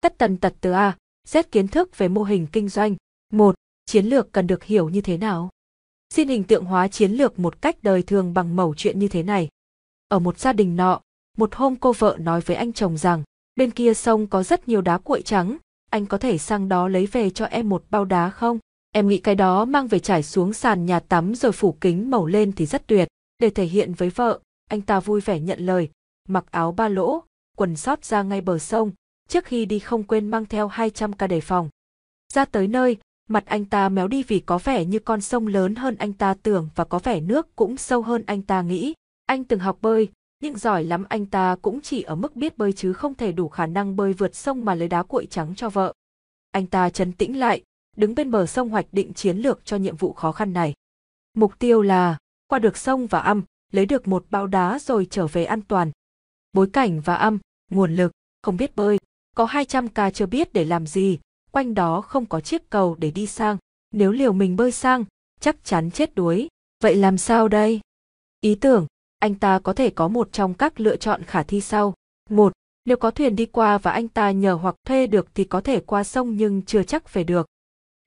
Tất tần tật từ A, Z kiến thức về mô hình kinh doanh. 1. Chiến lược cần được hiểu như thế nào? Xin hình tượng hóa chiến lược một cách đời thường bằng mẩu chuyện như thế này. Ở một gia đình nọ, một hôm cô vợ nói với anh chồng rằng, bên kia sông có rất nhiều đá cuội trắng, anh có thể sang đó lấy về cho em một bao đá không? Em nghĩ cái đó mang về trải xuống sàn nhà tắm rồi phủ kính màu lên thì rất tuyệt. Để thể hiện với vợ, anh ta vui vẻ nhận lời, mặc áo ba lỗ, quần sót ra ngay bờ sông, trước khi đi không quên mang theo 200 ca đề phòng. Ra tới nơi, mặt anh ta méo đi vì có vẻ như con sông lớn hơn anh ta tưởng và có vẻ nước cũng sâu hơn anh ta nghĩ. Anh từng học bơi, nhưng giỏi lắm anh ta cũng chỉ ở mức biết bơi chứ không thể đủ khả năng bơi vượt sông mà lấy đá cuội trắng cho vợ. Anh ta trấn tĩnh lại, đứng bên bờ sông hoạch định chiến lược cho nhiệm vụ khó khăn này. Mục tiêu là qua được sông và âm, lấy được một bao đá rồi trở về an toàn. Bối cảnh và âm, nguồn lực, không biết bơi, có 200 ca chưa biết để làm gì, quanh đó không có chiếc cầu để đi sang, nếu liều mình bơi sang, chắc chắn chết đuối. Vậy làm sao đây? Ý tưởng, anh ta có thể có một trong các lựa chọn khả thi sau. Một, nếu có thuyền đi qua và anh ta nhờ hoặc thuê được thì có thể qua sông nhưng chưa chắc về được.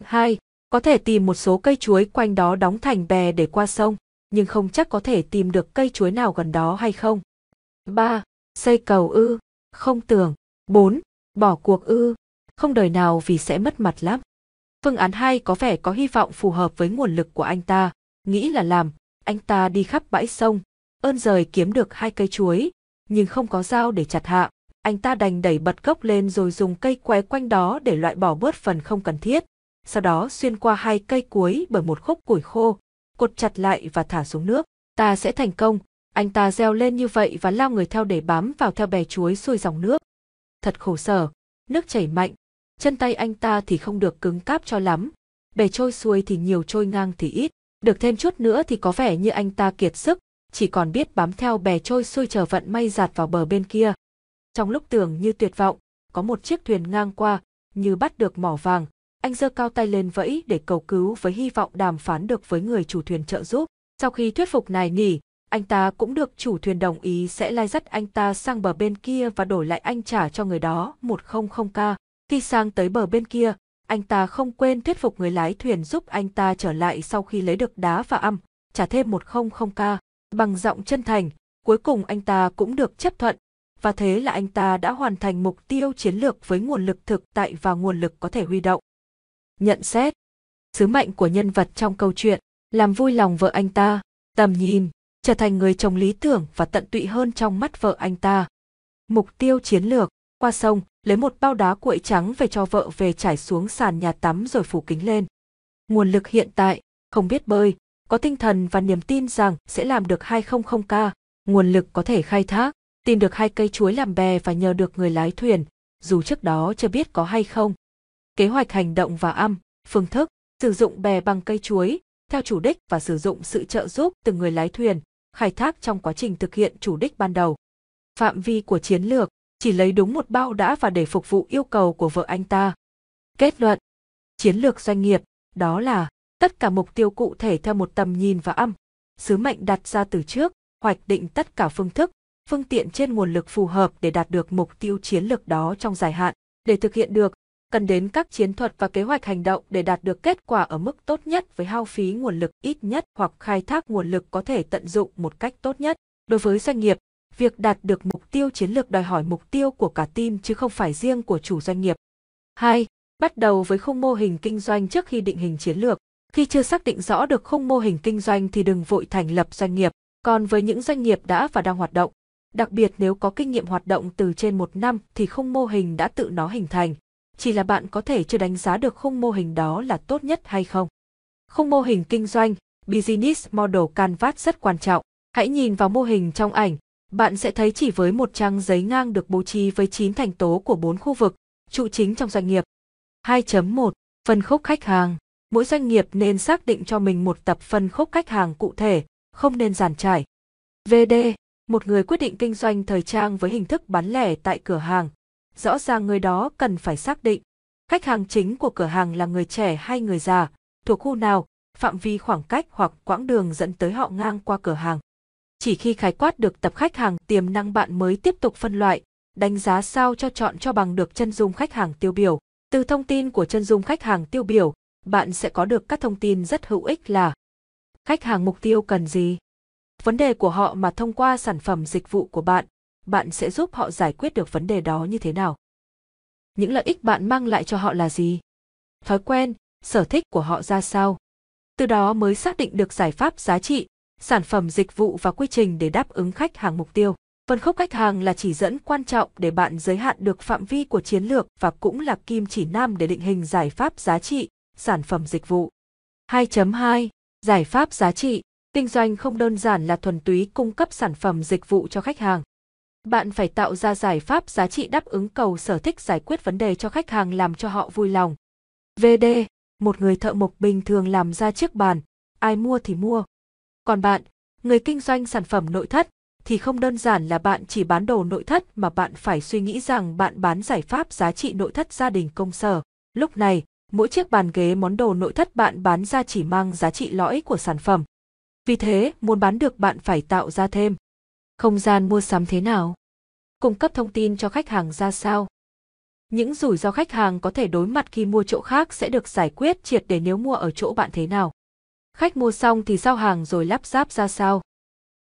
2. Có thể tìm một số cây chuối quanh đó đóng thành bè để qua sông, nhưng không chắc có thể tìm được cây chuối nào gần đó hay không. 3. Xây cầu ư, không tưởng. 4. Bỏ cuộc ư, không đời nào vì sẽ mất mặt lắm. Phương án 2 có vẻ có hy vọng phù hợp với nguồn lực của anh ta, nghĩ là làm, anh ta đi khắp bãi sông, ơn rời kiếm được hai cây chuối, nhưng không có dao để chặt hạ, anh ta đành đẩy bật gốc lên rồi dùng cây quay quanh đó để loại bỏ bớt phần không cần thiết, sau đó xuyên qua hai cây cuối bởi một khúc củi khô, cột chặt lại và thả xuống nước. Ta sẽ thành công, anh ta reo lên như vậy và lao người theo để bám vào theo bè chuối xuôi dòng nước. Thật khổ sở, nước chảy mạnh, chân tay anh ta thì không được cứng cáp cho lắm, bè trôi xuôi thì nhiều trôi ngang thì ít, được thêm chút nữa thì có vẻ như anh ta kiệt sức, chỉ còn biết bám theo bè trôi xuôi chờ vận may giạt vào bờ bên kia. Trong lúc tưởng như tuyệt vọng, có một chiếc thuyền ngang qua, như bắt được mỏ vàng, anh giơ cao tay lên vẫy để cầu cứu với hy vọng đàm phán được với người chủ thuyền trợ giúp. Sau khi thuyết phục nài nỉ anh ta cũng được chủ thuyền đồng ý sẽ lai dắt anh ta sang bờ bên kia và đổi lại anh trả cho người đó 100k. Khi sang tới bờ bên kia, anh ta không quên thuyết phục người lái thuyền giúp anh ta trở lại sau khi lấy được đá và âm, trả thêm 100k. Bằng giọng chân thành, cuối cùng anh ta cũng được chấp thuận, và thế là anh ta đã hoàn thành mục tiêu chiến lược với nguồn lực thực tại và nguồn lực có thể huy động. Nhận xét Sứ mệnh của nhân vật trong câu chuyện, làm vui lòng vợ anh ta, tầm nhìn, trở thành người chồng lý tưởng và tận tụy hơn trong mắt vợ anh ta. Mục tiêu chiến lược, qua sông, lấy một bao đá cuội trắng về cho vợ về trải xuống sàn nhà tắm rồi phủ kính lên. Nguồn lực hiện tại, không biết bơi, có tinh thần và niềm tin rằng sẽ làm được 200k, nguồn lực có thể khai thác, tìm được hai cây chuối làm bè và nhờ được người lái thuyền, dù trước đó chưa biết có hay không. Kế hoạch hành động và âm, phương thức, sử dụng bè bằng cây chuối, theo chủ đích và sử dụng sự trợ giúp từ người lái thuyền, khai thác trong quá trình thực hiện chủ đích ban đầu. Phạm vi của chiến lược, chỉ lấy đúng một bao đã và để phục vụ yêu cầu của vợ anh ta. Kết luận, chiến lược doanh nghiệp, đó là tất cả mục tiêu cụ thể theo một tầm nhìn và âm, sứ mệnh đặt ra từ trước, hoạch định tất cả phương thức, phương tiện trên nguồn lực phù hợp để đạt được mục tiêu chiến lược đó trong dài hạn. Để thực hiện được, cần đến các chiến thuật và kế hoạch hành động để đạt được kết quả ở mức tốt nhất với hao phí nguồn lực ít nhất hoặc khai thác nguồn lực có thể tận dụng một cách tốt nhất. Đối với doanh nghiệp, việc đạt được mục tiêu chiến lược đòi hỏi mục tiêu của cả team chứ không phải riêng của chủ doanh nghiệp. 2. Bắt đầu với khung mô hình kinh doanh trước khi định hình chiến lược. Khi chưa xác định rõ được khung mô hình kinh doanh thì đừng vội thành lập doanh nghiệp. Còn với những doanh nghiệp đã và đang hoạt động, đặc biệt nếu có kinh nghiệm hoạt động từ trên một năm thì khung mô hình đã tự nó hình thành. Chỉ là bạn có thể chưa đánh giá được khung mô hình đó là tốt nhất hay không. Khung mô hình kinh doanh, Business Model Canvas rất quan trọng. Hãy nhìn vào mô hình trong ảnh, bạn sẽ thấy chỉ với một trang giấy ngang được bố trí với 9 thành tố của 4 khu vực, trụ chính trong doanh nghiệp. 2.1 Phân khúc khách hàng Mỗi doanh nghiệp nên xác định cho mình một tập phân khúc khách hàng cụ thể, không nên giản trải. VD Một người quyết định kinh doanh thời trang với hình thức bán lẻ tại cửa hàng. Rõ ràng người đó cần phải xác định khách hàng chính của cửa hàng là người trẻ hay người già, thuộc khu nào, phạm vi khoảng cách hoặc quãng đường dẫn tới họ ngang qua cửa hàng. Chỉ khi khái quát được tập khách hàng tiềm năng bạn mới tiếp tục phân loại, đánh giá sao cho chọn cho bằng được chân dung khách hàng tiêu biểu. Từ thông tin của chân dung khách hàng tiêu biểu, bạn sẽ có được các thông tin rất hữu ích là khách hàng mục tiêu cần gì, vấn đề của họ mà thông qua sản phẩm dịch vụ của bạn, bạn sẽ giúp họ giải quyết được vấn đề đó như thế nào. Những lợi ích bạn mang lại cho họ là gì? Thói quen, sở thích của họ ra sao? Từ đó mới xác định được giải pháp giá trị, sản phẩm dịch vụ và quy trình để đáp ứng khách hàng mục tiêu. Phân khúc khách hàng là chỉ dẫn quan trọng để bạn giới hạn được phạm vi của chiến lược và cũng là kim chỉ nam để định hình giải pháp giá trị, sản phẩm dịch vụ. 2.2 Giải pháp giá trị Kinh doanh không đơn giản là thuần túy cung cấp sản phẩm dịch vụ cho khách hàng. Bạn phải tạo ra giải pháp giá trị đáp ứng cầu sở thích giải quyết vấn đề cho khách hàng làm cho họ vui lòng. VD, một người thợ mộc bình thường làm ra chiếc bàn, ai mua thì mua. Còn bạn, người kinh doanh sản phẩm nội thất, thì không đơn giản là bạn chỉ bán đồ nội thất mà bạn phải suy nghĩ rằng bạn bán giải pháp giá trị nội thất gia đình công sở. Lúc này, mỗi chiếc bàn ghế món đồ nội thất bạn bán ra chỉ mang giá trị lõi của sản phẩm. Vì thế, muốn bán được bạn phải tạo ra thêm không gian mua sắm thế nào? Cung cấp thông tin cho khách hàng ra sao? Những rủi ro khách hàng có thể đối mặt khi mua chỗ khác sẽ được giải quyết triệt để nếu mua ở chỗ bạn thế nào? Khách mua xong thì giao hàng rồi lắp ráp ra sao?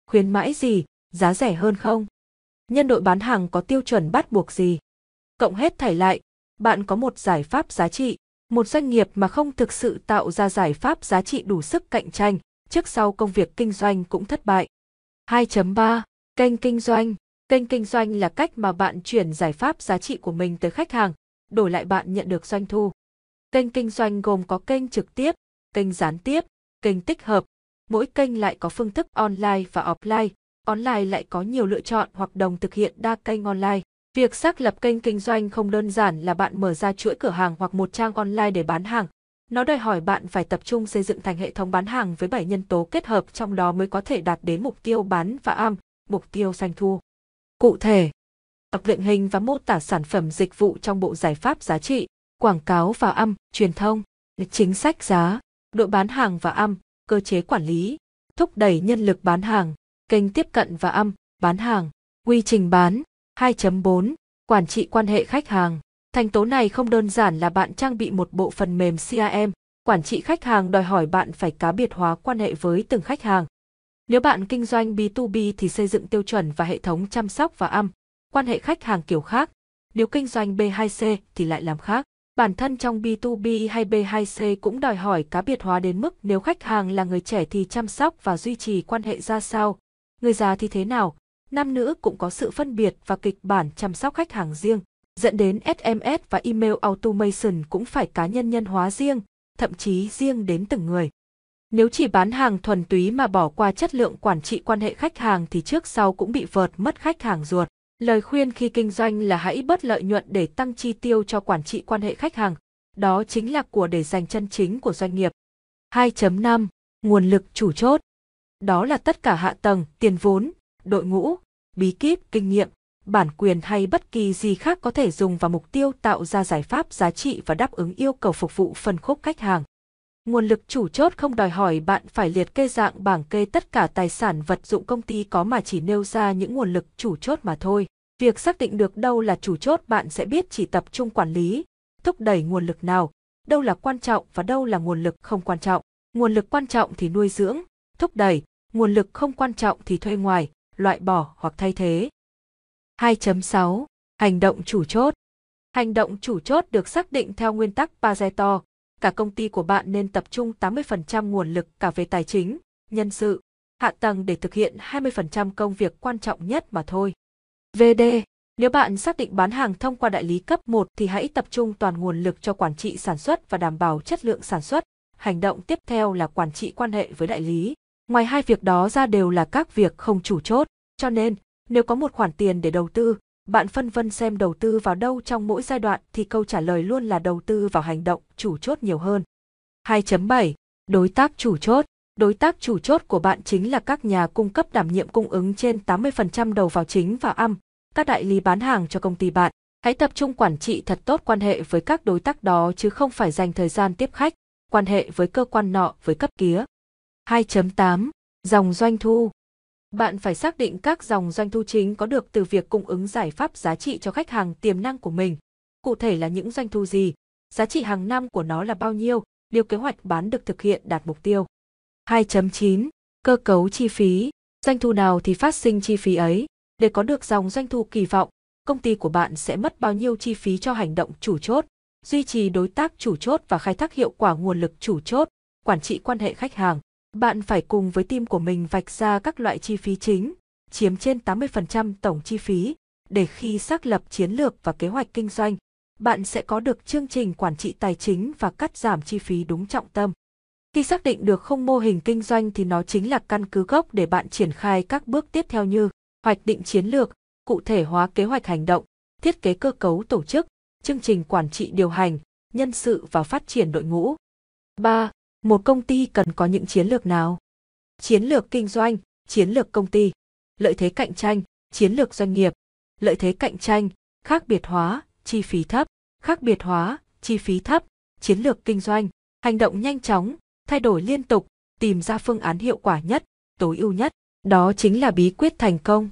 Khuyến mãi gì, giá rẻ hơn không? Nhân đội bán hàng có tiêu chuẩn bắt buộc gì? Cộng hết thảy lại, bạn có một giải pháp giá trị, một doanh nghiệp mà không thực sự tạo ra giải pháp giá trị đủ sức cạnh tranh, trước sau công việc kinh doanh cũng thất bại. 2.3 Kênh kinh doanh Kênh kinh doanh là cách mà bạn chuyển giải pháp giá trị của mình tới khách hàng, đổi lại bạn nhận được doanh thu. Kênh kinh doanh gồm có kênh trực tiếp, kênh gián tiếp, kênh tích hợp. Mỗi kênh lại có phương thức online và offline. Online lại có nhiều lựa chọn hoặc đồng thực hiện đa kênh online. Việc xác lập kênh kinh doanh không đơn giản là bạn mở ra chuỗi cửa hàng hoặc một trang online để bán hàng, nó đòi hỏi bạn phải tập trung xây dựng thành hệ thống bán hàng với 7 nhân tố kết hợp trong đó mới có thể đạt đến mục tiêu bán và am, mục tiêu doanh thu. Cụ thể, tập luyện hình và mô tả sản phẩm dịch vụ trong bộ giải pháp giá trị, quảng cáo và âm, truyền thông, chính sách giá, đội bán hàng và âm, cơ chế quản lý, thúc đẩy nhân lực bán hàng, kênh tiếp cận và âm, bán hàng, quy trình bán, 2.4, quản trị quan hệ khách hàng. Thành tố này không đơn giản là bạn trang bị một bộ phần mềm CRM, quản trị khách hàng đòi hỏi bạn phải cá biệt hóa quan hệ với từng khách hàng. Nếu bạn kinh doanh B2B thì xây dựng tiêu chuẩn và hệ thống chăm sóc và âm, quan hệ khách hàng kiểu khác. Nếu kinh doanh B2C thì lại làm khác. Bản thân trong B2B hay B2C cũng đòi hỏi cá biệt hóa đến mức nếu khách hàng là người trẻ thì chăm sóc và duy trì quan hệ ra sao, người già thì thế nào, nam nữ cũng có sự phân biệt và kịch bản chăm sóc khách hàng riêng dẫn đến SMS và email automation cũng phải cá nhân nhân hóa riêng, thậm chí riêng đến từng người. Nếu chỉ bán hàng thuần túy mà bỏ qua chất lượng quản trị quan hệ khách hàng thì trước sau cũng bị vợt mất khách hàng ruột. Lời khuyên khi kinh doanh là hãy bớt lợi nhuận để tăng chi tiêu cho quản trị quan hệ khách hàng. Đó chính là của để dành chân chính của doanh nghiệp. 2.5 Nguồn lực chủ chốt Đó là tất cả hạ tầng, tiền vốn, đội ngũ, bí kíp, kinh nghiệm, bản quyền hay bất kỳ gì khác có thể dùng vào mục tiêu tạo ra giải pháp giá trị và đáp ứng yêu cầu phục vụ phân khúc khách hàng. Nguồn lực chủ chốt không đòi hỏi bạn phải liệt kê dạng bảng kê tất cả tài sản vật dụng công ty có mà chỉ nêu ra những nguồn lực chủ chốt mà thôi. Việc xác định được đâu là chủ chốt bạn sẽ biết chỉ tập trung quản lý, thúc đẩy nguồn lực nào, đâu là quan trọng và đâu là nguồn lực không quan trọng. Nguồn lực quan trọng thì nuôi dưỡng, thúc đẩy, nguồn lực không quan trọng thì thuê ngoài, loại bỏ hoặc thay thế. 2.6 Hành động chủ chốt Hành động chủ chốt được xác định theo nguyên tắc Pareto. Cả công ty của bạn nên tập trung 80% nguồn lực cả về tài chính, nhân sự, hạ tầng để thực hiện 20% công việc quan trọng nhất mà thôi. VD Nếu bạn xác định bán hàng thông qua đại lý cấp 1 thì hãy tập trung toàn nguồn lực cho quản trị sản xuất và đảm bảo chất lượng sản xuất. Hành động tiếp theo là quản trị quan hệ với đại lý. Ngoài hai việc đó ra đều là các việc không chủ chốt, cho nên nếu có một khoản tiền để đầu tư, bạn phân vân xem đầu tư vào đâu trong mỗi giai đoạn thì câu trả lời luôn là đầu tư vào hành động chủ chốt nhiều hơn. 2.7 Đối tác chủ chốt Đối tác chủ chốt của bạn chính là các nhà cung cấp đảm nhiệm cung ứng trên 80% đầu vào chính và âm, các đại lý bán hàng cho công ty bạn. Hãy tập trung quản trị thật tốt quan hệ với các đối tác đó chứ không phải dành thời gian tiếp khách, quan hệ với cơ quan nọ với cấp kia. 2.8 Dòng doanh thu bạn phải xác định các dòng doanh thu chính có được từ việc cung ứng giải pháp giá trị cho khách hàng tiềm năng của mình. Cụ thể là những doanh thu gì, giá trị hàng năm của nó là bao nhiêu, điều kế hoạch bán được thực hiện đạt mục tiêu. 2.9. Cơ cấu chi phí. Doanh thu nào thì phát sinh chi phí ấy. Để có được dòng doanh thu kỳ vọng, công ty của bạn sẽ mất bao nhiêu chi phí cho hành động chủ chốt, duy trì đối tác chủ chốt và khai thác hiệu quả nguồn lực chủ chốt, quản trị quan hệ khách hàng. Bạn phải cùng với team của mình vạch ra các loại chi phí chính, chiếm trên 80% tổng chi phí, để khi xác lập chiến lược và kế hoạch kinh doanh, bạn sẽ có được chương trình quản trị tài chính và cắt giảm chi phí đúng trọng tâm. Khi xác định được không mô hình kinh doanh thì nó chính là căn cứ gốc để bạn triển khai các bước tiếp theo như hoạch định chiến lược, cụ thể hóa kế hoạch hành động, thiết kế cơ cấu tổ chức, chương trình quản trị điều hành, nhân sự và phát triển đội ngũ. 3. Một công ty cần có những chiến lược nào? Chiến lược kinh doanh, chiến lược công ty, lợi thế cạnh tranh, chiến lược doanh nghiệp, lợi thế cạnh tranh, khác biệt hóa, chi phí thấp, khác biệt hóa, chi phí thấp, chiến lược kinh doanh, hành động nhanh chóng, thay đổi liên tục, tìm ra phương án hiệu quả nhất, tối ưu nhất. Đó chính là bí quyết thành công.